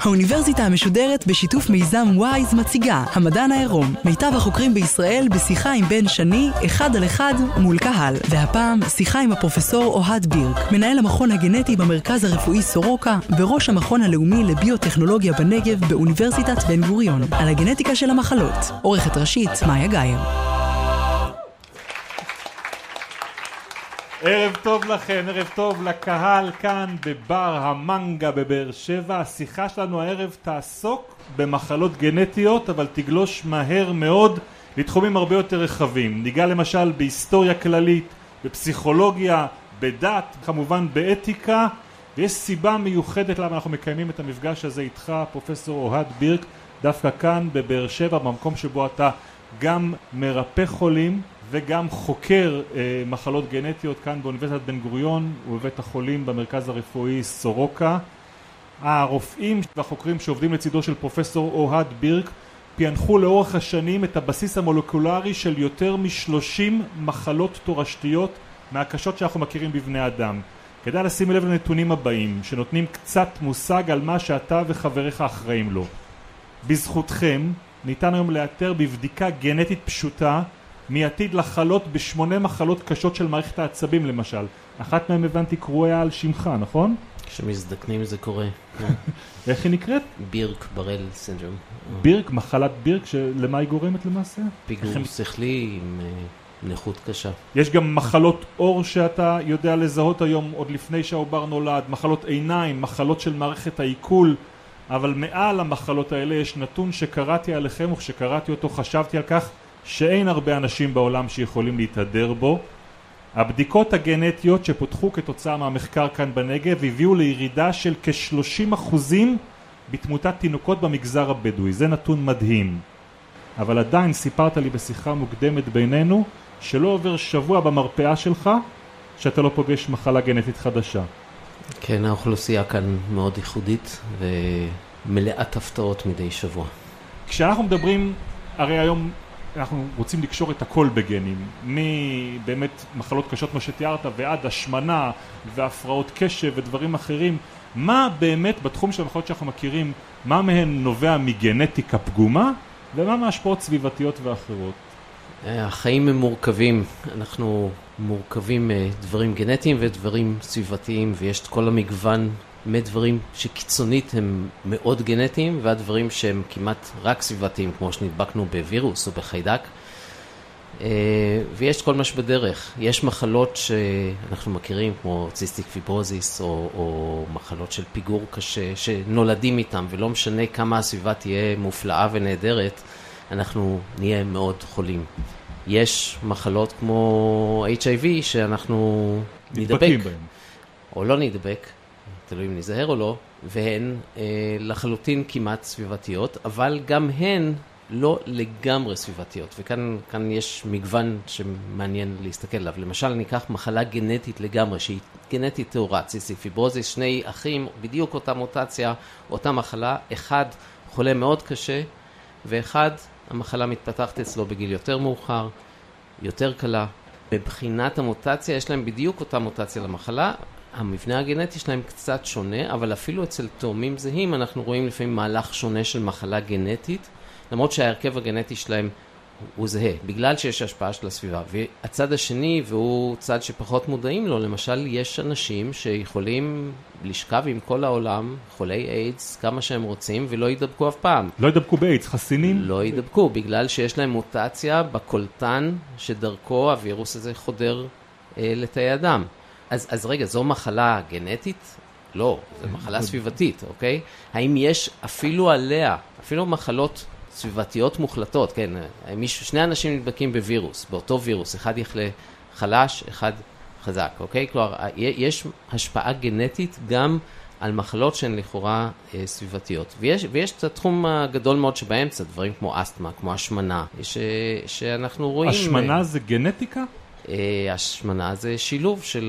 האוניברסיטה המשודרת בשיתוף מיזם וויז מציגה המדען העירום, מיטב החוקרים בישראל בשיחה עם בן שני, אחד על אחד מול קהל. והפעם שיחה עם הפרופסור אוהד בירק, מנהל המכון הגנטי במרכז הרפואי סורוקה וראש המכון הלאומי לביוטכנולוגיה בנגב באוניברסיטת בן גוריון, על הגנטיקה של המחלות. עורכת ראשית, מאיה גאייר. ערב טוב לכם, ערב טוב לקהל כאן בבר המנגה בבאר שבע. השיחה שלנו הערב תעסוק במחלות גנטיות, אבל תגלוש מהר מאוד לתחומים הרבה יותר רחבים. ניגע למשל בהיסטוריה כללית, בפסיכולוגיה, בדת, כמובן באתיקה, ויש סיבה מיוחדת למה אנחנו מקיימים את המפגש הזה איתך, פרופסור אוהד בירק, דווקא כאן בבאר שבע, במקום שבו אתה גם מרפא חולים וגם חוקר אה, מחלות גנטיות כאן באוניברסיטת בן גוריון ובבית החולים במרכז הרפואי סורוקה. הרופאים והחוקרים שעובדים לצידו של פרופסור אוהד בירק פענחו לאורך השנים את הבסיס המולקולרי של יותר משלושים מחלות תורשתיות מהקשות שאנחנו מכירים בבני אדם. כדאי לשים לב לנתונים הבאים שנותנים קצת מושג על מה שאתה וחבריך אחראים לו. בזכותכם ניתן היום לאתר בבדיקה גנטית פשוטה מי עתיד לחלות בשמונה מחלות קשות של מערכת העצבים למשל. אחת מהן הבנתי קרויה על שמך, נכון? כשמזדקנים זה קורה. איך היא נקראת? בירק ברל סינדרום. בירק, מחלת בירק, שלמה היא גורמת למעשה? פיגור שכלי עם אה, נכות קשה. יש גם מחלות עור שאתה יודע לזהות היום עוד לפני שהעובר נולד, מחלות עיניים, מחלות של מערכת העיכול, אבל מעל המחלות האלה יש נתון שקראתי עליכם וכשקראתי אותו חשבתי על כך שאין הרבה אנשים בעולם שיכולים להתהדר בו. הבדיקות הגנטיות שפותחו כתוצאה מהמחקר כאן בנגב הביאו לירידה של כ-30% בתמותת תינוקות במגזר הבדואי, זה נתון מדהים. אבל עדיין סיפרת לי בשיחה מוקדמת בינינו שלא עובר שבוע במרפאה שלך שאתה לא פוגש מחלה גנטית חדשה. כן, האוכלוסייה כאן מאוד ייחודית ומלאת הפתעות מדי שבוע. כשאנחנו מדברים, הרי היום אנחנו רוצים לקשור את הכל בגנים, מבאמת מחלות קשות כמו שתיארת ועד השמנה והפרעות קשב ודברים אחרים, מה באמת בתחום של המחלות שאנחנו מכירים, מה מהן נובע מגנטיקה פגומה ומה מהשפעות סביבתיות ואחרות? אה, החיים הם מורכבים, אנחנו מורכבים מדברים גנטיים ודברים סביבתיים ויש את כל המגוון מדברים שקיצונית הם מאוד גנטיים ועד דברים שהם כמעט רק סביבתיים כמו שנדבקנו בווירוס או בחיידק אה, ויש כל מה שבדרך. יש מחלות שאנחנו מכירים כמו ציסטיק פיברוזיס או, או מחלות של פיגור קשה שנולדים איתם ולא משנה כמה הסביבה תהיה מופלאה ונהדרת אנחנו נהיה מאוד חולים. יש מחלות כמו HIV שאנחנו נדבק בהם. או לא נדבק, תלוי אם ניזהר או לא, והן אה, לחלוטין כמעט סביבתיות, אבל גם הן לא לגמרי סביבתיות, וכאן כאן יש מגוון שמעניין להסתכל עליו. למשל, ניקח מחלה גנטית לגמרי, שהיא גנטית טהורה, ציסיפיברוזיס, שני אחים, בדיוק אותה מוטציה, אותה מחלה, אחד חולה מאוד קשה, ואחד, המחלה מתפתחת אצלו בגיל יותר מאוחר, יותר קלה. מבחינת המוטציה, יש להם בדיוק אותה מוטציה למחלה, המבנה הגנטי שלהם קצת שונה, אבל אפילו אצל תאומים זהים אנחנו רואים לפעמים מהלך שונה של מחלה גנטית, למרות שההרכב הגנטי שלהם הוא זהה, בגלל שיש השפעה של הסביבה. והצד השני, והוא צד שפחות מודעים לו, למשל, יש אנשים שיכולים לשכב עם כל העולם, חולי איידס, כמה שהם רוצים, ולא ידבקו אף פעם. לא ידבקו באיידס, חסינים? לא ידבקו, בגלל שיש להם מוטציה בקולטן שדרכו הווירוס הזה חודר אה, לתאי הדם. אז, אז רגע, זו מחלה גנטית? לא, זו מחלה סביבתית, אוקיי? האם יש אפילו עליה, אפילו מחלות סביבתיות מוחלטות, כן, אה, מישהו, שני אנשים נדבקים בווירוס, באותו וירוס, אחד יחלה חלש, אחד חזק, אוקיי? כלומר, ה- יש השפעה גנטית גם על מחלות שהן לכאורה אה, סביבתיות. ויש, ויש את התחום הגדול מאוד שבאמצע, דברים כמו אסתמה, כמו השמנה, ש, שאנחנו רואים... השמנה זה גנטיקה? אה, השמנה זה שילוב של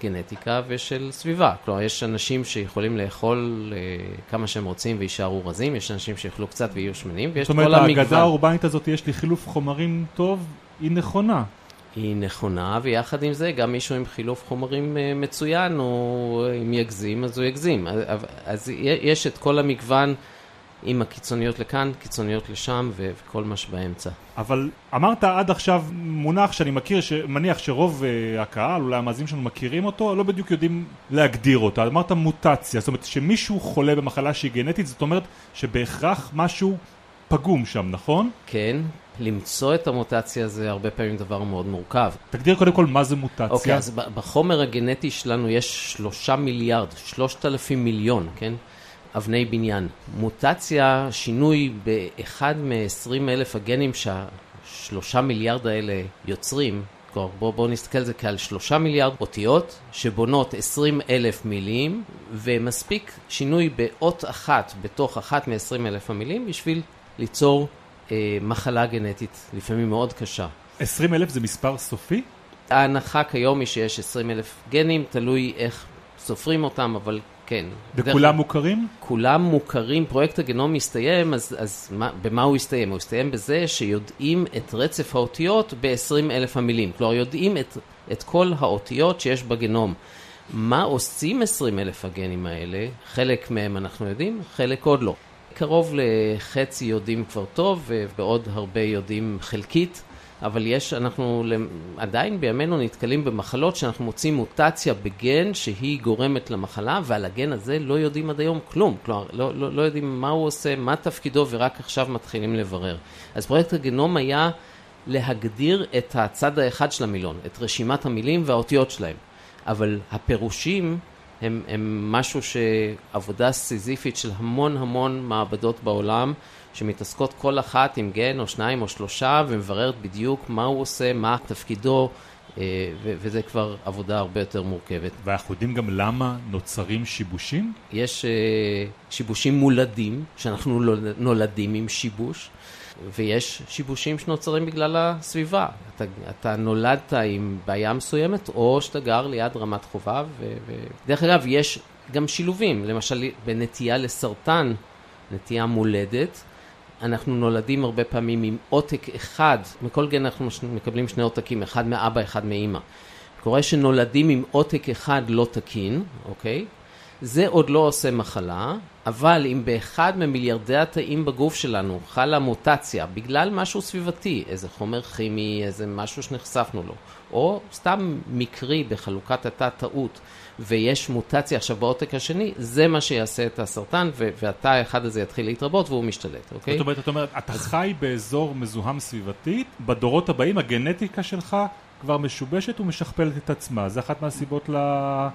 גנטיקה ושל סביבה. כלומר, יש אנשים שיכולים לאכול אה, כמה שהם רוצים ויישארו רזים, יש אנשים שיאכלו קצת ויהיו שמנים, ויש כל אומרת, המגוון. ההגדה האורבנית הזאת, יש לי חילוף חומרים טוב, היא נכונה. היא נכונה, ויחד עם זה, גם מישהו עם חילוף חומרים אה, מצוין, או אם יגזים, אז הוא יגזים. אז, אז יש את כל המגוון עם הקיצוניות לכאן, קיצוניות לשם, ו- וכל מה שבאמצע. אבל אמרת עד עכשיו מונח שאני מכיר, מניח שרוב uh, הקהל, אולי המאזינים שלנו מכירים אותו, לא בדיוק יודעים להגדיר אותו. אמרת מוטציה, זאת אומרת שמישהו חולה במחלה שהיא גנטית, זאת אומרת שבהכרח משהו פגום שם, נכון? כן, למצוא את המוטציה זה הרבה פעמים דבר מאוד מורכב. תגדיר קודם כל מה זה מוטציה. אוקיי, אז בחומר הגנטי שלנו יש שלושה מיליארד, שלושת אלפים מיליון, כן? אבני בניין. מוטציה, שינוי באחד מ-20 אלף הגנים שהשלושה מיליארד האלה יוצרים, כלומר בואו בוא נסתכל על זה כעל שלושה מיליארד אותיות שבונות 20 אלף מילים ומספיק שינוי באות אחת בתוך אחת מ-20 אלף המילים בשביל ליצור אה, מחלה גנטית, לפעמים מאוד קשה. 20 אלף זה מספר סופי? ההנחה כיום היא שיש 20 אלף גנים, תלוי איך סופרים אותם, אבל כן. וכולם. מוכרים? כולם מוכרים. פרויקט הגנום מסתיים, אז, אז מה, במה הוא הסתיים? הוא הסתיים בזה שיודעים את רצף האותיות ב-20 אלף המילים. כלומר, יודעים את, את כל האותיות שיש בגנום. מה עושים 20 אלף הגנים האלה? חלק מהם אנחנו יודעים, חלק עוד לא. קרוב לחצי יודעים כבר טוב, ובעוד הרבה יודעים חלקית. אבל יש, אנחנו עדיין בימינו נתקלים במחלות שאנחנו מוצאים מוטציה בגן שהיא גורמת למחלה, ועל הגן הזה לא יודעים עד היום כלום. כלומר, לא, לא, לא יודעים מה הוא עושה, מה תפקידו, ורק עכשיו מתחילים לברר. אז פרויקט הגנום היה להגדיר את הצד האחד של המילון, את רשימת המילים והאותיות שלהם. אבל הפירושים הם, הם משהו שעבודה סיזיפית של המון המון מעבדות בעולם. שמתעסקות כל אחת עם גן או שניים או שלושה ומבררת בדיוק מה הוא עושה, מה תפקידו, אה, וזה כבר עבודה הרבה יותר מורכבת. ואנחנו יודעים גם למה נוצרים שיבושים? יש אה, שיבושים מולדים, שאנחנו נולדים עם שיבוש. ויש שיבושים שנוצרים בגלל הסביבה. אתה, אתה נולדת עם בעיה מסוימת, או שאתה גר ליד רמת חובב. ו, ו... דרך אגב, יש גם שילובים, למשל בנטייה לסרטן, נטייה מולדת, אנחנו נולדים הרבה פעמים עם עותק אחד, מכל גן אנחנו מקבלים שני עותקים, אחד מאבא, אחד מאימא. קורה שנולדים עם עותק אחד לא תקין, אוקיי? זה עוד לא עושה מחלה, אבל אם באחד ממיליארדי התאים בגוף שלנו חלה מוטציה בגלל משהו סביבתי, איזה חומר כימי, איזה משהו שנחשפנו לו, או סתם מקרי בחלוקת התא טעות, ויש מוטציה עכשיו בעותק השני, זה מה שיעשה את הסרטן, והתא האחד הזה יתחיל להתרבות והוא משתלט, אוקיי? זאת אומרת, אתה חי באזור מזוהם סביבתית, בדורות הבאים הגנטיקה שלך כבר משובשת ומשכפלת את עצמה. זה אחת מהסיבות אה,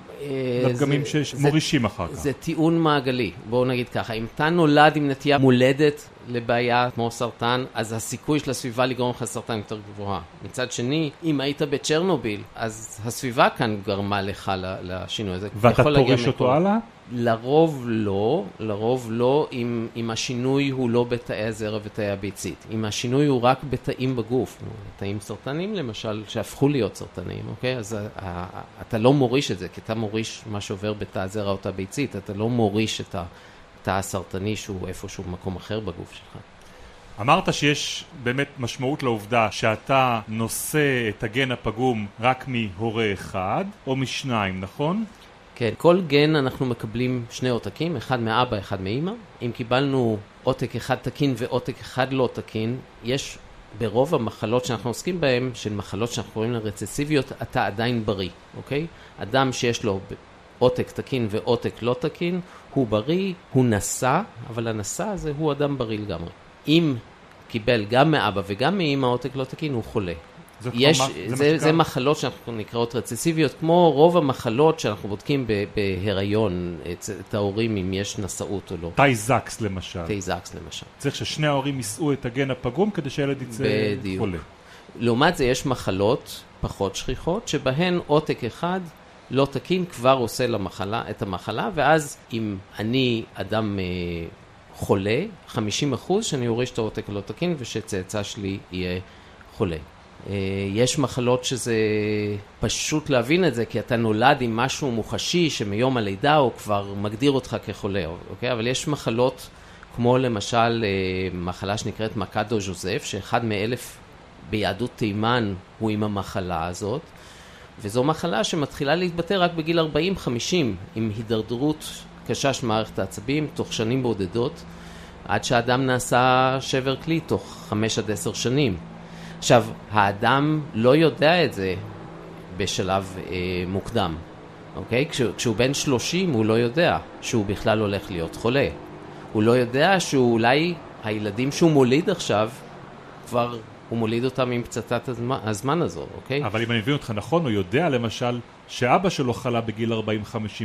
לפגמים שמורישים אחר כך. זה טיעון מעגלי. בואו נגיד ככה, אם אתה נולד עם נטייה מולדת לבעיה כמו סרטן, אז הסיכוי של הסביבה לגרום לך סרטן יותר גבוהה. מצד שני, אם היית בצ'רנוביל, אז הסביבה כאן גרמה לך לשינוי הזה. ואתה פורש אותו הלאה? לרוב לא, לרוב לא, אם, אם השינוי הוא לא בתאי הזרע ותאי הביצית. אם השינוי הוא רק בתאים בגוף, תאים סרטניים למשל, שהפכו להיות סרטניים, אוקיי? אז אתה לא מוריש את זה, כי אתה מוריש מה שעובר בתא הזרע או תא ביצית, אתה לא מוריש את התא הסרטני שהוא איפשהו במקום אחר בגוף שלך. אמרת שיש באמת משמעות לעובדה שאתה נושא את הגן הפגום רק מהורה אחד או משניים, נכון? כן, כל גן אנחנו מקבלים שני עותקים, אחד מאבא, אחד מאימא. אם קיבלנו עותק אחד תקין ועותק אחד לא תקין, יש ברוב המחלות שאנחנו עוסקים בהן, של מחלות שאנחנו קוראים להן רצסיביות, אתה עדיין בריא, אוקיי? אדם שיש לו עותק תקין ועותק לא תקין, הוא בריא, הוא נשא, אבל הנשא הזה הוא אדם בריא לגמרי. אם קיבל גם מאבא וגם מאמא עותק לא תקין, הוא חולה. יש, זה, זה, זה מחלות שאנחנו נקראות רצסיביות, כמו רוב המחלות שאנחנו בודקים בהיריון, את, את ההורים אם יש נשאות או לא. תאי זקס למשל. תאי זקס למשל. צריך ששני ההורים יישאו את הגן הפגום כדי שהילד יצא בדיוק. חולה. לעומת זה יש מחלות פחות שכיחות, שבהן עותק אחד לא תקין כבר עושה למחלה, את המחלה, ואז אם אני אדם אה, חולה, 50 אחוז שאני אוריש את העותק הלא תקין ושצאצא שלי יהיה חולה. אה, יש מחלות שזה פשוט להבין את זה, כי אתה נולד עם משהו מוחשי שמיום הלידה הוא כבר מגדיר אותך כחולה, אוקיי? אבל יש מחלות כמו למשל אה, מחלה שנקראת מקדו ז'וזף, שאחד מאלף ביהדות תימן הוא עם המחלה הזאת, וזו מחלה שמתחילה להתבטא רק בגיל 40-50, עם הידרדרות קשה של מערכת העצבים, תוך שנים בודדות, עד שהאדם נעשה שבר כלי תוך 5 עד 10 שנים. עכשיו, האדם לא יודע את זה בשלב אה, מוקדם, אוקיי? כש, כשהוא בן 30 הוא לא יודע שהוא בכלל הולך להיות חולה. הוא לא יודע שאולי הילדים שהוא מוליד עכשיו, כבר הוא מוליד אותם עם פצצת הזמן, הזמן הזו, אוקיי? אבל אם אני מבין אותך נכון, הוא יודע למשל שאבא שלו חלה בגיל 40-50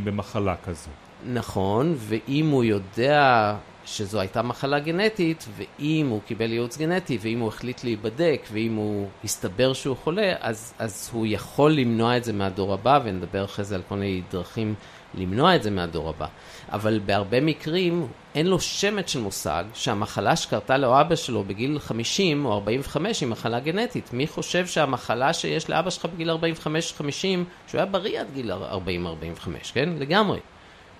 במחלה כזו. נכון, ואם הוא יודע שזו הייתה מחלה גנטית, ואם הוא קיבל ייעוץ גנטי, ואם הוא החליט להיבדק, ואם הוא הסתבר שהוא חולה, אז, אז הוא יכול למנוע את זה מהדור הבא, ונדבר אחרי זה על כל מיני דרכים למנוע את זה מהדור הבא. אבל בהרבה מקרים אין לו שמץ של מושג שהמחלה שקרתה לו אבא שלו בגיל 50 או 45 היא מחלה גנטית. מי חושב שהמחלה שיש לאבא שלך בגיל 45-50, שהוא היה בריא עד גיל 40-45, כן? לגמרי.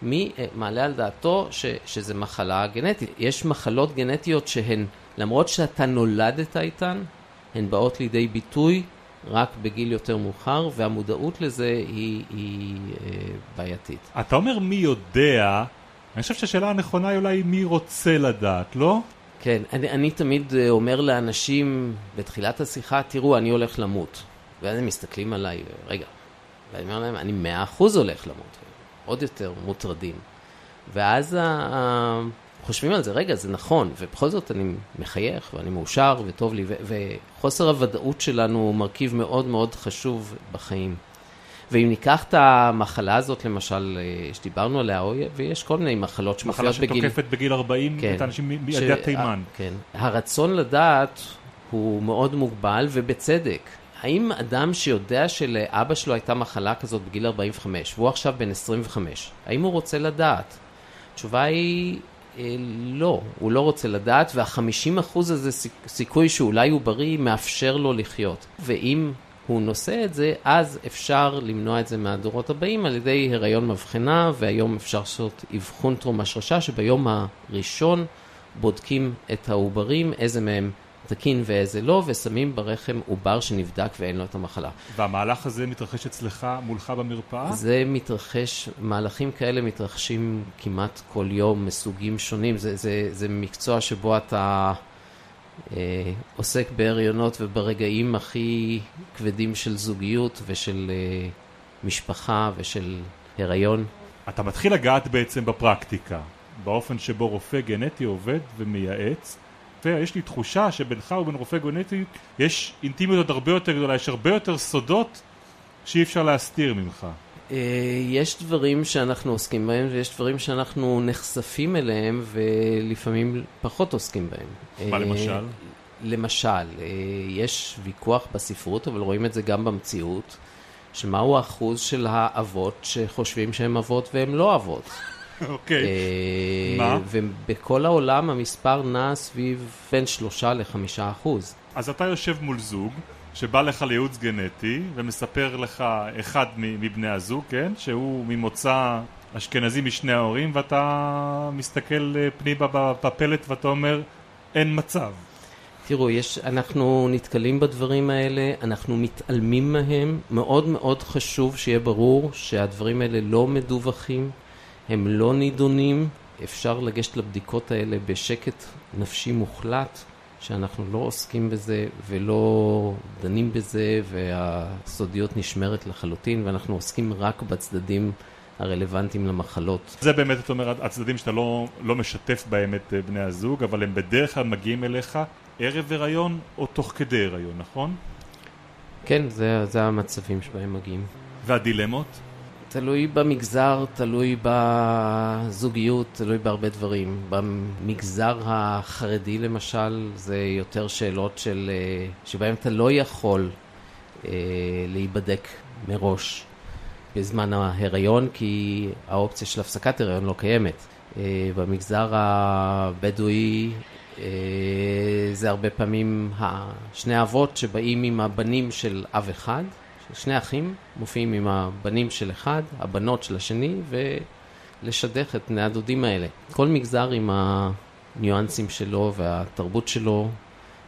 מי אה, מעלה על דעתו ש, שזה מחלה גנטית? יש מחלות גנטיות שהן, למרות שאתה נולדת איתן, הן באות לידי ביטוי רק בגיל יותר מאוחר, והמודעות לזה היא, היא אה, בעייתית. אתה אומר מי יודע, אני חושב שהשאלה הנכונה היא אולי מי רוצה לדעת, לא? כן, אני, אני תמיד אה, אומר לאנשים בתחילת השיחה, תראו, אני הולך למות. ואז הם מסתכלים עליי, רגע, ואני אומר להם, אני מאה אחוז הולך למות. עוד יותר מוטרדים. ואז ה... חושבים על זה, רגע, זה נכון, ובכל זאת אני מחייך ואני מאושר וטוב לי, וחוסר הוודאות שלנו הוא מרכיב מאוד מאוד חשוב בחיים. ואם ניקח את המחלה הזאת, למשל, אה, שדיברנו עליה, ויש כל מיני מחלות שמופיעות בגיל... מחלה שתוקפת בגיל 40 כן, את האנשים מידי ש... תימן. כן. הרצון לדעת הוא מאוד מוגבל, ובצדק. האם אדם שיודע שלאבא שלו הייתה מחלה כזאת בגיל 45, והוא עכשיו בן 25, האם הוא רוצה לדעת? התשובה היא אה, לא, הוא לא רוצה לדעת, וה-50% הזה סיכוי שאולי הוא בריא מאפשר לו לחיות. ואם הוא נושא את זה, אז אפשר למנוע את זה מהדורות הבאים על ידי הריון מבחנה, והיום אפשר לעשות אבחון טרום השרשה, שביום הראשון בודקים את העוברים, איזה מהם תקין ואיזה לא, ושמים ברחם עובר שנבדק ואין לו את המחלה. והמהלך הזה מתרחש אצלך, מולך במרפאה? זה מתרחש, מהלכים כאלה מתרחשים כמעט כל יום מסוגים שונים. זה, זה, זה מקצוע שבו אתה אה, עוסק בהריונות וברגעים הכי כבדים של זוגיות ושל אה, משפחה ושל הריון. אתה מתחיל לגעת בעצם בפרקטיקה, באופן שבו רופא גנטי עובד ומייעץ. רופא, יש לי תחושה שבינך ובין רופא גנטי יש אינטימיות עוד הרבה יותר גדולה, יש הרבה יותר סודות שאי אפשר להסתיר ממך. אה, יש דברים שאנחנו עוסקים בהם ויש דברים שאנחנו נחשפים אליהם ולפעמים פחות עוסקים בהם. מה למשל? למשל, אה, יש ויכוח בספרות, אבל רואים את זה גם במציאות, של מהו האחוז של האבות שחושבים שהם אבות והם לא אבות. אוקיי. אה, מה? ובכל העולם המספר נע סביב בין שלושה לחמישה אחוז. אז אתה יושב מול זוג שבא לך לייעוץ גנטי ומספר לך אחד מבני הזוג, כן? שהוא ממוצא אשכנזי משני ההורים ואתה מסתכל אה, פנימה בפלט ואתה אומר אין מצב. תראו, יש, אנחנו נתקלים בדברים האלה, אנחנו מתעלמים מהם, מאוד מאוד חשוב שיהיה ברור שהדברים האלה לא מדווחים, הם לא נידונים, אפשר לגשת לבדיקות האלה בשקט נפשי מוחלט, שאנחנו לא עוסקים בזה ולא דנים בזה, והסודיות נשמרת לחלוטין, ואנחנו עוסקים רק בצדדים הרלוונטיים למחלות. זה באמת, אתה אומר, הצדדים שאתה לא, לא משתף בהם את אה, בני הזוג, אבל הם בדרך כלל מגיעים אליך ערב הריון או תוך כדי הריון, נכון? כן, זה, זה המצבים שבהם מגיעים. והדילמות? תלוי במגזר, תלוי בזוגיות, תלוי בהרבה דברים. במגזר החרדי למשל, זה יותר שאלות של... אה, שבהן אתה לא יכול אה, להיבדק מראש בזמן ההיריון, כי האופציה של הפסקת הריון לא קיימת. אה, במגזר הבדואי זה הרבה פעמים שני האבות שבאים עם הבנים של אב אחד, שני אחים מופיעים עם הבנים של אחד, הבנות של השני, ולשדך את בני הדודים האלה. כל מגזר עם הניואנסים שלו והתרבות שלו,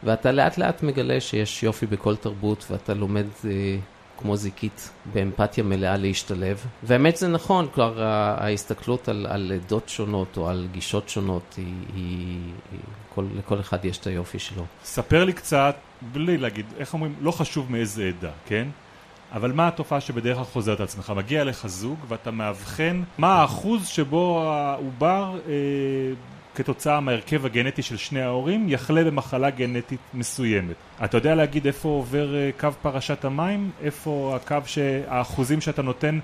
ואתה לאט לאט מגלה שיש יופי בכל תרבות, ואתה לומד אה, כמו זיקית באמפתיה מלאה להשתלב. והאמת זה נכון, כלומר ההסתכלות על, על עדות שונות או על גישות שונות, היא, היא, היא כל, לכל אחד יש את היופי שלו. ספר לי קצת, בלי להגיד, איך אומרים, לא חשוב מאיזה עדה, כן? אבל מה התופעה שבדרך כלל חוזרת על עצמך? מגיע אליך זוג ואתה מאבחן מה האחוז שבו העובר אה, כתוצאה מהרכב הגנטי של שני ההורים יחלה במחלה גנטית מסוימת. אתה יודע להגיד איפה עובר אה, קו פרשת המים? איפה הקו, האחוזים שאתה נותן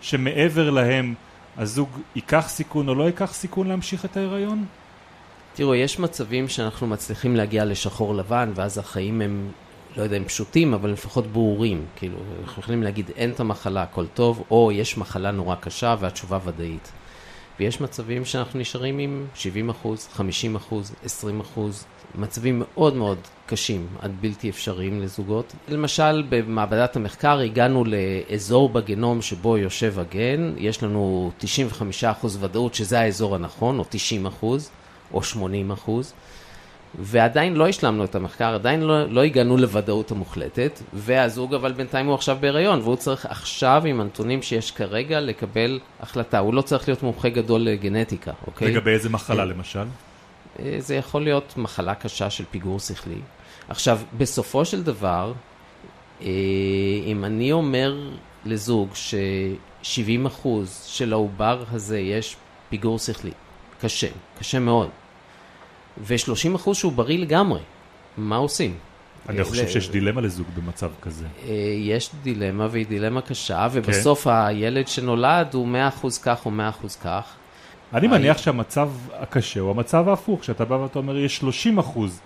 שמעבר להם הזוג ייקח סיכון או לא ייקח סיכון להמשיך את ההיריון? תראו, יש מצבים שאנחנו מצליחים להגיע לשחור לבן ואז החיים הם לא יודע אם פשוטים, אבל לפחות ברורים. כאילו, אנחנו יכולים להגיד אין את המחלה, הכל טוב, או יש מחלה נורא קשה והתשובה ודאית. ויש מצבים שאנחנו נשארים עם 70 אחוז, 50 אחוז, 20 אחוז, מצבים מאוד מאוד קשים עד בלתי אפשריים לזוגות. למשל, במעבדת המחקר הגענו לאזור בגנום שבו יושב הגן, יש לנו 95 אחוז ודאות שזה האזור הנכון, או 90 אחוז, או 80 אחוז. ועדיין לא השלמנו את המחקר, עדיין לא, לא הגענו לוודאות המוחלטת, והזוג אבל בינתיים הוא עכשיו בהיריון, והוא צריך עכשיו עם הנתונים שיש כרגע לקבל החלטה. הוא לא צריך להיות מומחה גדול לגנטיקה, אוקיי? לגבי איזה מחלה למשל? אה, זה יכול להיות מחלה קשה של פיגור שכלי. עכשיו, בסופו של דבר, אה, אם אני אומר לזוג ש-70% של העובר הזה יש פיגור שכלי, קשה, קשה מאוד. ו-30 אחוז שהוא בריא לגמרי. מה עושים? אני חושב שיש דילמה לזוג במצב כזה. אה, יש דילמה והיא דילמה קשה, ובסוף כן. הילד שנולד הוא 100% כך או 100% כך. אני מניח שהמצב הקשה הוא המצב ההפוך, שאתה בא ואתה אומר יש 30 אחוז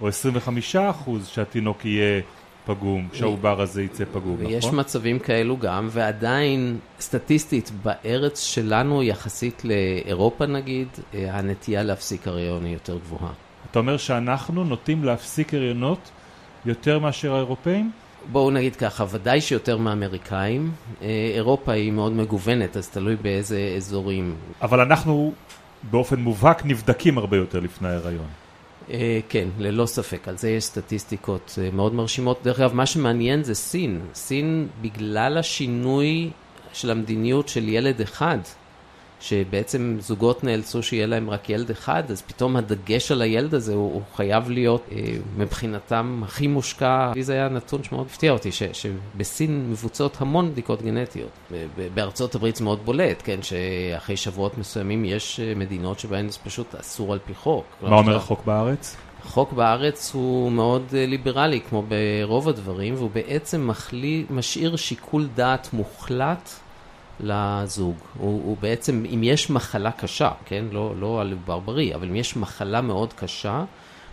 או 25 אחוז שהתינוק יהיה פגום, שהעובר הזה יצא פגום, נכון? ויש מצבים כאלו גם, ועדיין סטטיסטית בארץ שלנו יחסית לאירופה נגיד, אה, הנטייה להפסיק הריון היא יותר גבוהה. אתה אומר שאנחנו נוטים להפסיק הריונות יותר מאשר האירופאים? בואו נגיד ככה, ודאי שיותר מאמריקאים. אה, אירופה היא מאוד מגוונת, אז תלוי באיזה אזורים. אבל אנחנו באופן מובהק נבדקים הרבה יותר לפני ההיריון. אה, כן, ללא ספק, על זה יש סטטיסטיקות אה, מאוד מרשימות. דרך אגב, מה שמעניין זה סין. סין, בגלל השינוי של המדיניות של ילד אחד, שבעצם זוגות נאלצו שיהיה להם רק ילד אחד, אז פתאום הדגש על הילד הזה הוא, הוא חייב להיות אה, מבחינתם הכי מושקע. לי זה היה נתון שמאוד הפתיע אותי, ש, שבסין מבוצעות המון בדיקות גנטיות. בארצות הברית זה מאוד בולט, כן, שאחרי שבועות מסוימים יש אה, מדינות שבהן זה פשוט אסור על פי חוק. מה אומר החוק בארץ? החוק בארץ הוא מאוד אה, ליברלי, כמו ברוב הדברים, והוא בעצם מחלי, משאיר שיקול דעת מוחלט לזוג. הוא, הוא בעצם, אם יש מחלה קשה, כן? לא, לא על ברברי, אבל אם יש מחלה מאוד קשה,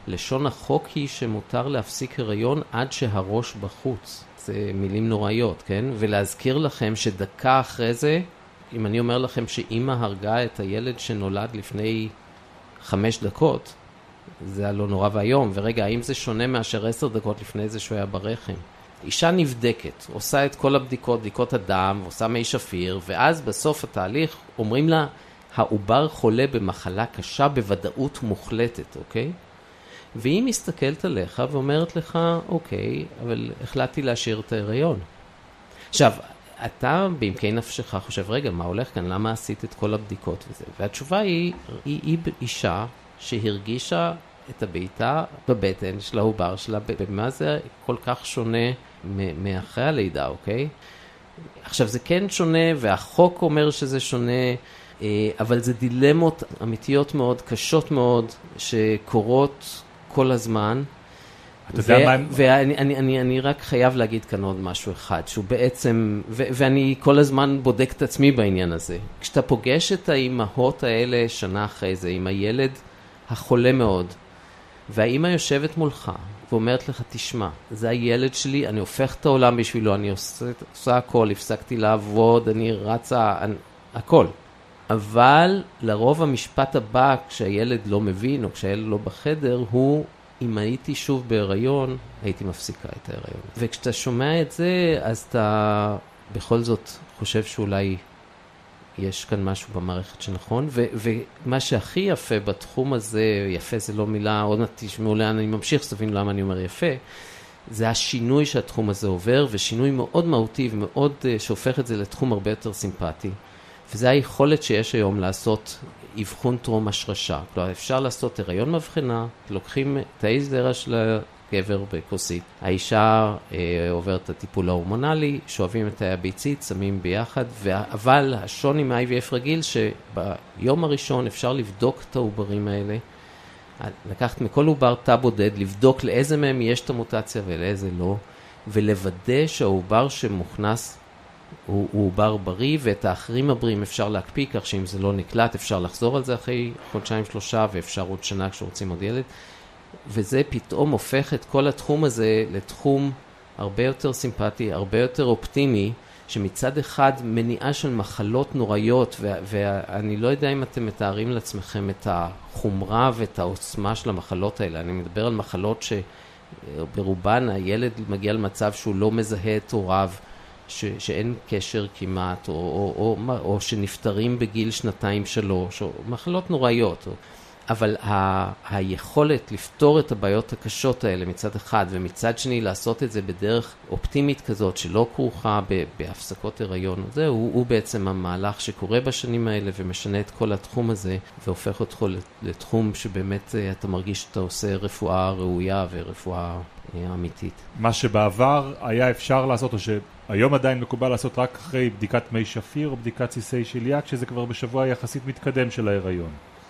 לשון החוק היא שמותר להפסיק הריון עד שהראש בחוץ. זה מילים נוראיות, כן? ולהזכיר לכם שדקה אחרי זה, אם אני אומר לכם שאימא הרגה את הילד שנולד לפני חמש דקות, זה היה לא נורא ואיום. ורגע, האם זה שונה מאשר עשר דקות לפני זה שהוא היה ברחם? אישה נבדקת, עושה את כל הבדיקות, בדיקות הדם, עושה מי שפיר, ואז בסוף התהליך אומרים לה, העובר חולה במחלה קשה בוודאות מוחלטת, אוקיי? והיא מסתכלת עליך ואומרת לך, אוקיי, אבל החלטתי להשאיר את ההיריון. עכשיו, אתה בעמקי נפשך חושב, רגע, מה הולך כאן? למה עשית את כל הבדיקות וזה? והתשובה היא, היא, היא אישה שהרגישה את הבעיטה בבטן של העובר שלה, במה זה כל כך שונה מאחרי הלידה, אוקיי? עכשיו זה כן שונה, והחוק אומר שזה שונה, אה, אבל זה דילמות אמיתיות מאוד, קשות מאוד, שקורות כל הזמן. אתה יודע מה... ואני אני, אני, אני רק חייב להגיד כאן עוד משהו אחד, שהוא בעצם, ו, ואני כל הזמן בודק את עצמי בעניין הזה. כשאתה פוגש את האימהות האלה שנה אחרי זה, עם הילד החולה מאוד, והאימא יושבת מולך ואומרת לך, תשמע, זה הילד שלי, אני הופך את העולם בשבילו, אני עושה, עושה הכל, הפסקתי לעבוד, אני רצה, אני, הכל. אבל לרוב המשפט הבא, כשהילד לא מבין או כשהילד לא בחדר, הוא אם הייתי שוב בהיריון, הייתי מפסיקה את ההיריון. וכשאתה שומע את זה, אז אתה בכל זאת חושב שאולי יש כאן משהו במערכת שנכון, ו- ומה שהכי יפה בתחום הזה, יפה זה לא מילה, עוד מעט תשמעו לאן אני ממשיך, שתבינו למה אני אומר יפה, זה השינוי שהתחום הזה עובר, ושינוי מאוד מהותי ומאוד, uh, שהופך את זה לתחום הרבה יותר סימפטי. וזה היכולת שיש היום לעשות אבחון טרום השרשה. כלומר, אפשר לעשות הריון מבחנה, לוקחים תאי זרע של הגבר בכוסית, האישה אה, עוברת את הטיפול ההורמונלי, שואבים את תאי הביצית, שמים ביחד, ו... אבל השוני מ-IVF רגיל, שביום הראשון אפשר לבדוק את העוברים האלה, לקחת מכל עובר תא בודד, לבדוק לאיזה מהם יש את המוטציה ולאיזה לא, ולוודא שהעובר שמוכנס הוא, הוא עובר בריא, ואת האחרים הבריאים אפשר להקפיא, כך שאם זה לא נקלט אפשר לחזור על זה אחרי חודשיים שלושה, ואפשר עוד שנה כשרוצים עוד ילד. וזה פתאום הופך את כל התחום הזה לתחום הרבה יותר סימפטי, הרבה יותר אופטימי, שמצד אחד מניעה של מחלות נוראיות, ואני לא יודע אם אתם מתארים לעצמכם את החומרה ואת העוצמה של המחלות האלה. אני מדבר על מחלות שברובן הילד מגיע למצב שהוא לא מזהה את הוריו. ש, שאין קשר כמעט, או, או, או, או שנפטרים בגיל שנתיים-שלוש, או מחלות נוראיות. או, אבל ה, היכולת לפתור את הבעיות הקשות האלה מצד אחד, ומצד שני לעשות את זה בדרך אופטימית כזאת, שלא כרוכה בהפסקות הריון, זה הוא, הוא בעצם המהלך שקורה בשנים האלה ומשנה את כל התחום הזה, והופך אותך לתחום שבאמת אה, אתה מרגיש שאתה עושה רפואה ראויה ורפואה אה, אמיתית. מה שבעבר היה אפשר לעשות, או שהיום עדיין מקובל לעשות רק אחרי בדיקת מי שפיר או בדיקת סיסי שליאק, שזה כבר בשבוע יחסית מתקדם של ההיריון.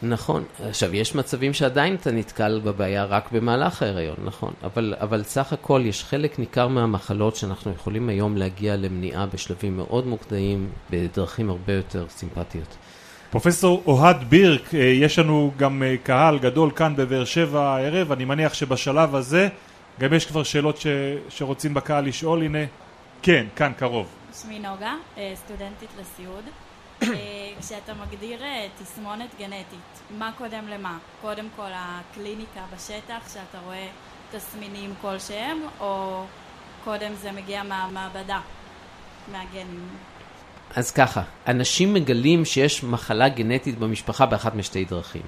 נכון. עכשיו, יש מצבים שעדיין אתה נתקל בבעיה רק במהלך ההיריון, נכון. אבל, אבל סך הכל יש חלק ניכר מהמחלות שאנחנו יכולים היום להגיע למניעה בשלבים מאוד מוקדמים, בדרכים הרבה יותר סימפטיות. פרופסור אוהד בירק, אה, יש לנו גם אה, קהל גדול כאן בבאר שבע הערב, אני מניח שבשלב הזה גם יש כבר שאלות ש... שרוצים בקהל לשאול, הנה, כן, כאן קרוב. שמי נוגה, אה, סטודנטית לסיעוד. אה, כשאתה מגדיר אה, תסמונת גנטית, מה קודם למה? קודם כל הקליניקה בשטח, שאתה רואה תסמינים כלשהם, או קודם זה מגיע מהמעבדה, מהגנים? אז ככה, אנשים מגלים שיש מחלה גנטית במשפחה באחת משתי דרכים.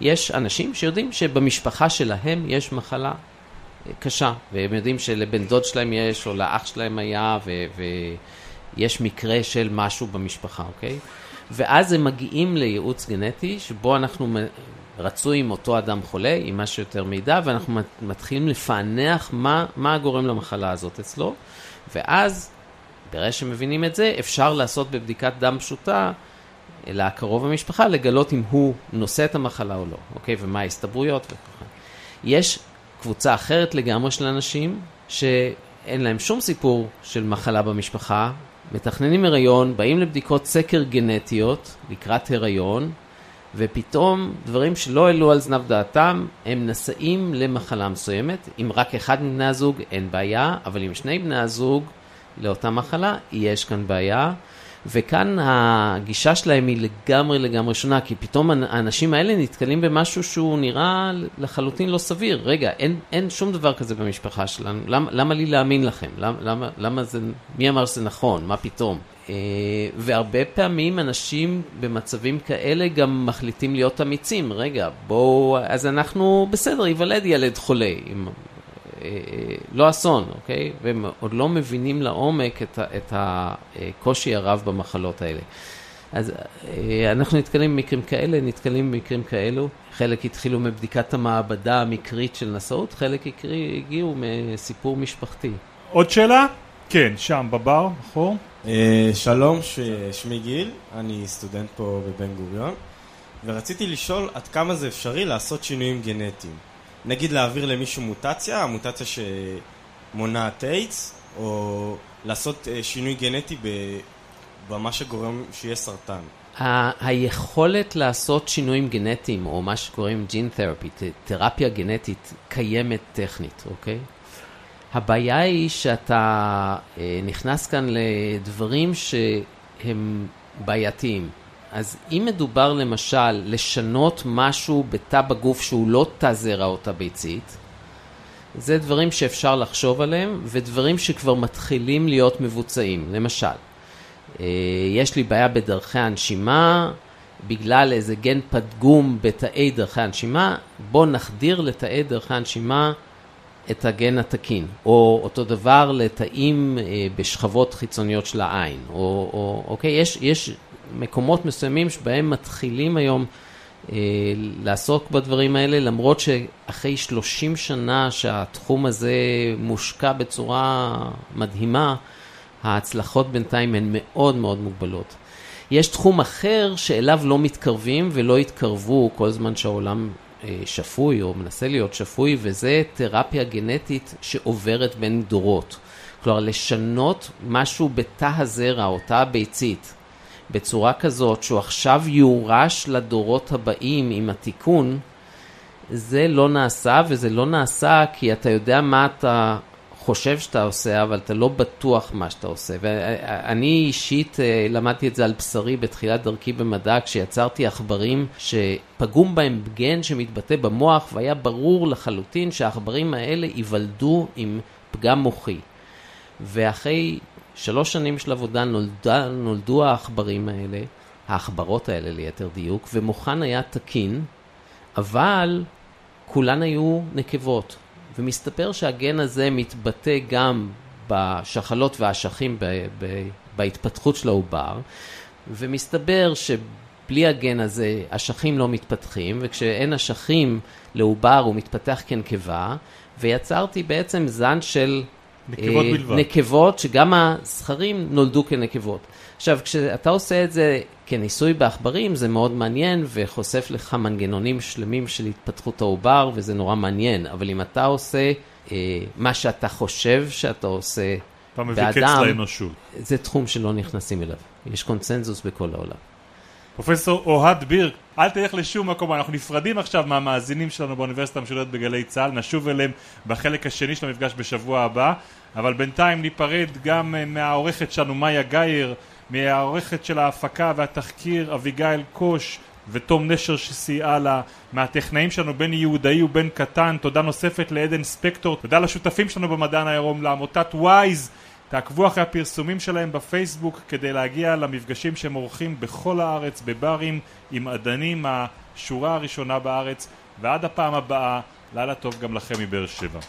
יש אנשים שיודעים שבמשפחה שלהם יש מחלה אה, קשה, והם יודעים שלבן דוד שלהם יש, או לאח שלהם היה, ו- יש מקרה של משהו במשפחה, אוקיי? ואז הם מגיעים לייעוץ גנטי, שבו אנחנו רצוי עם אותו אדם חולה, עם מה שיותר מידע, ואנחנו מתחילים לפענח מה, מה הגורם למחלה הזאת אצלו, ואז, ברגע שמבינים את זה, אפשר לעשות בבדיקת דם פשוטה, לקרוב המשפחה, לגלות אם הוא נושא את המחלה או לא, אוקיי? ומה ההסתברויות וככה. יש קבוצה אחרת לגמרי של אנשים, שאין להם שום סיפור של מחלה במשפחה, מתכננים הריון, באים לבדיקות סקר גנטיות לקראת הריון, ופתאום דברים שלא העלו על זנב דעתם, הם נשאים למחלה מסוימת. אם רק אחד מבני הזוג, אין בעיה, אבל אם שני בני הזוג לאותה מחלה, יש כאן בעיה. וכאן הגישה שלהם היא לגמרי לגמרי שונה, כי פתאום האנשים האלה נתקלים במשהו שהוא נראה לחלוטין לא סביר. רגע, אין, אין שום דבר כזה במשפחה שלנו, למ, למה לי להאמין לכם? למ, למה, למה זה, מי אמר שזה נכון? מה פתאום? אה, והרבה פעמים אנשים במצבים כאלה גם מחליטים להיות אמיצים. רגע, בואו, אז אנחנו בסדר, ייוולד ילד חולה. אה, לא אסון, אוקיי? והם עוד לא מבינים לעומק את, את הקושי הרב במחלות האלה. אז אה, אנחנו נתקלים במקרים כאלה, נתקלים במקרים כאלו. חלק התחילו מבדיקת המעבדה המקרית של נשאות, חלק הגיעו מסיפור משפחתי. עוד שאלה? כן, שם בבר, אחור. אה, שלום, שמי גיל, אני סטודנט פה בבן גוריון, ורציתי לשאול עד כמה זה אפשרי לעשות שינויים גנטיים. נגיד להעביר למישהו מוטציה, המוטציה שמונעת איידס, או לעשות אה, שינוי גנטי במה שגורם שיהיה סרטן. היכולת לעשות שינויים גנטיים, או מה שקוראים ג'ין תרפי, תרפיה גנטית, קיימת טכנית, אוקיי? הבעיה היא שאתה אה, נכנס כאן לדברים שהם בעייתיים. אז אם מדובר למשל לשנות משהו בתא בגוף שהוא לא תא זרע או תא ביצית, זה דברים שאפשר לחשוב עליהם, ודברים שכבר מתחילים להיות מבוצעים. למשל, אה, יש לי בעיה בדרכי הנשימה, בגלל איזה גן פדגום בתאי דרכי הנשימה, בואו נחדיר לתאי דרכי הנשימה את הגן התקין, או אותו דבר לתאים אה, בשכבות חיצוניות של העין, או, או אוקיי, יש, יש מקומות מסוימים שבהם מתחילים היום אה, לעסוק בדברים האלה, למרות שאחרי 30 שנה שהתחום הזה מושקע בצורה מדהימה, ההצלחות בינתיים הן מאוד מאוד מוגבלות. יש תחום אחר שאליו לא מתקרבים ולא יתקרבו כל זמן שהעולם אה, שפוי או מנסה להיות שפוי, וזה תרפיה גנטית שעוברת בין דורות. כלומר, לשנות משהו בתא הזרע או תא הביצית בצורה כזאת שהוא עכשיו יורש לדורות הבאים עם התיקון, זה לא נעשה, וזה לא נעשה כי אתה יודע מה אתה חושב שאתה עושה, אבל אתה לא בטוח מה שאתה עושה. ואני אישית אה, למדתי את זה על בשרי בתחילת דרכי במדע, כשיצרתי עכברים שפגום בהם גן שמתבטא במוח, והיה ברור לחלוטין שהעכברים האלה ייוולדו עם פגם מוחי. ואחרי שלוש שנים של עבודה נולדה, נולדו העכברים האלה, העכברות האלה ליתר דיוק, ומוחן היה תקין, אבל כולן היו נקבות. ומסתבר שהגן הזה מתבטא גם בשחלות והאשכים ב- ב- בהתפתחות של העובר, ומסתבר שבלי הגן הזה אשכים לא מתפתחים, וכשאין אשכים לעובר הוא מתפתח כנקבה, ויצרתי בעצם זן של נקבות אה, בלבד. נקבות, שגם הזכרים נולדו כנקבות. עכשיו, כשאתה עושה את זה כניסוי בעכברים, זה מאוד מעניין וחושף לך מנגנונים שלמים של התפתחות העובר, וזה נורא מעניין. אבל אם אתה עושה אה, מה שאתה חושב שאתה עושה אתה מביא באדם, קץ לאנושות. זה תחום שלא נכנסים אליו. יש קונצנזוס בכל העולם. פרופסור אוהד בירק, אל תלך לשום מקום, אנחנו נפרדים עכשיו מהמאזינים שלנו באוניברסיטה המשודרת בגלי צה"ל, נשוב אליהם בחלק השני של המפגש בשבוע הבא, אבל בינתיים ניפרד גם אה, מהעורכת שלנו מאיה גייר, מהעורכת של ההפקה והתחקיר אביגיל קוש ותום נשר שסייעה לה, מהטכנאים שלנו בני יהודאי ובן קטן, תודה נוספת לעדן ספקטור, תודה לשותפים שלנו במדען העירום, לעמותת וויז תעקבו אחרי הפרסומים שלהם בפייסבוק כדי להגיע למפגשים שהם עורכים בכל הארץ בברים עם עדנים מהשורה הראשונה בארץ ועד הפעם הבאה, לילה טוב גם לכם מבאר שבע.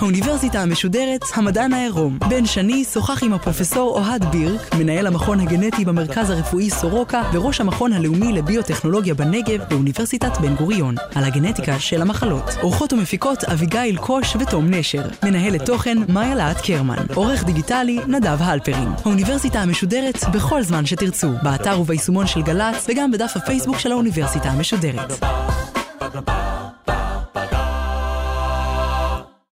האוניברסיטה המשודרת, המדען העירום. בן שני שוחח עם הפרופסור אוהד בירק, מנהל המכון הגנטי במרכז הרפואי סורוקה וראש המכון הלאומי לביוטכנולוגיה בנגב באוניברסיטת בן גוריון, על הגנטיקה של המחלות. עורכות ומפיקות אביגיל קוש ותום נשר. מנהלת תוכן מאיה להט קרמן. עורך דיגיטלי נדב הלפרין. האוניברסיטה המשודרת בכל זמן שתרצו, באתר וביישומון של גל"צ וגם בדף הפייסבוק של האוניברסיטה המשודרת. Ba-da-ba.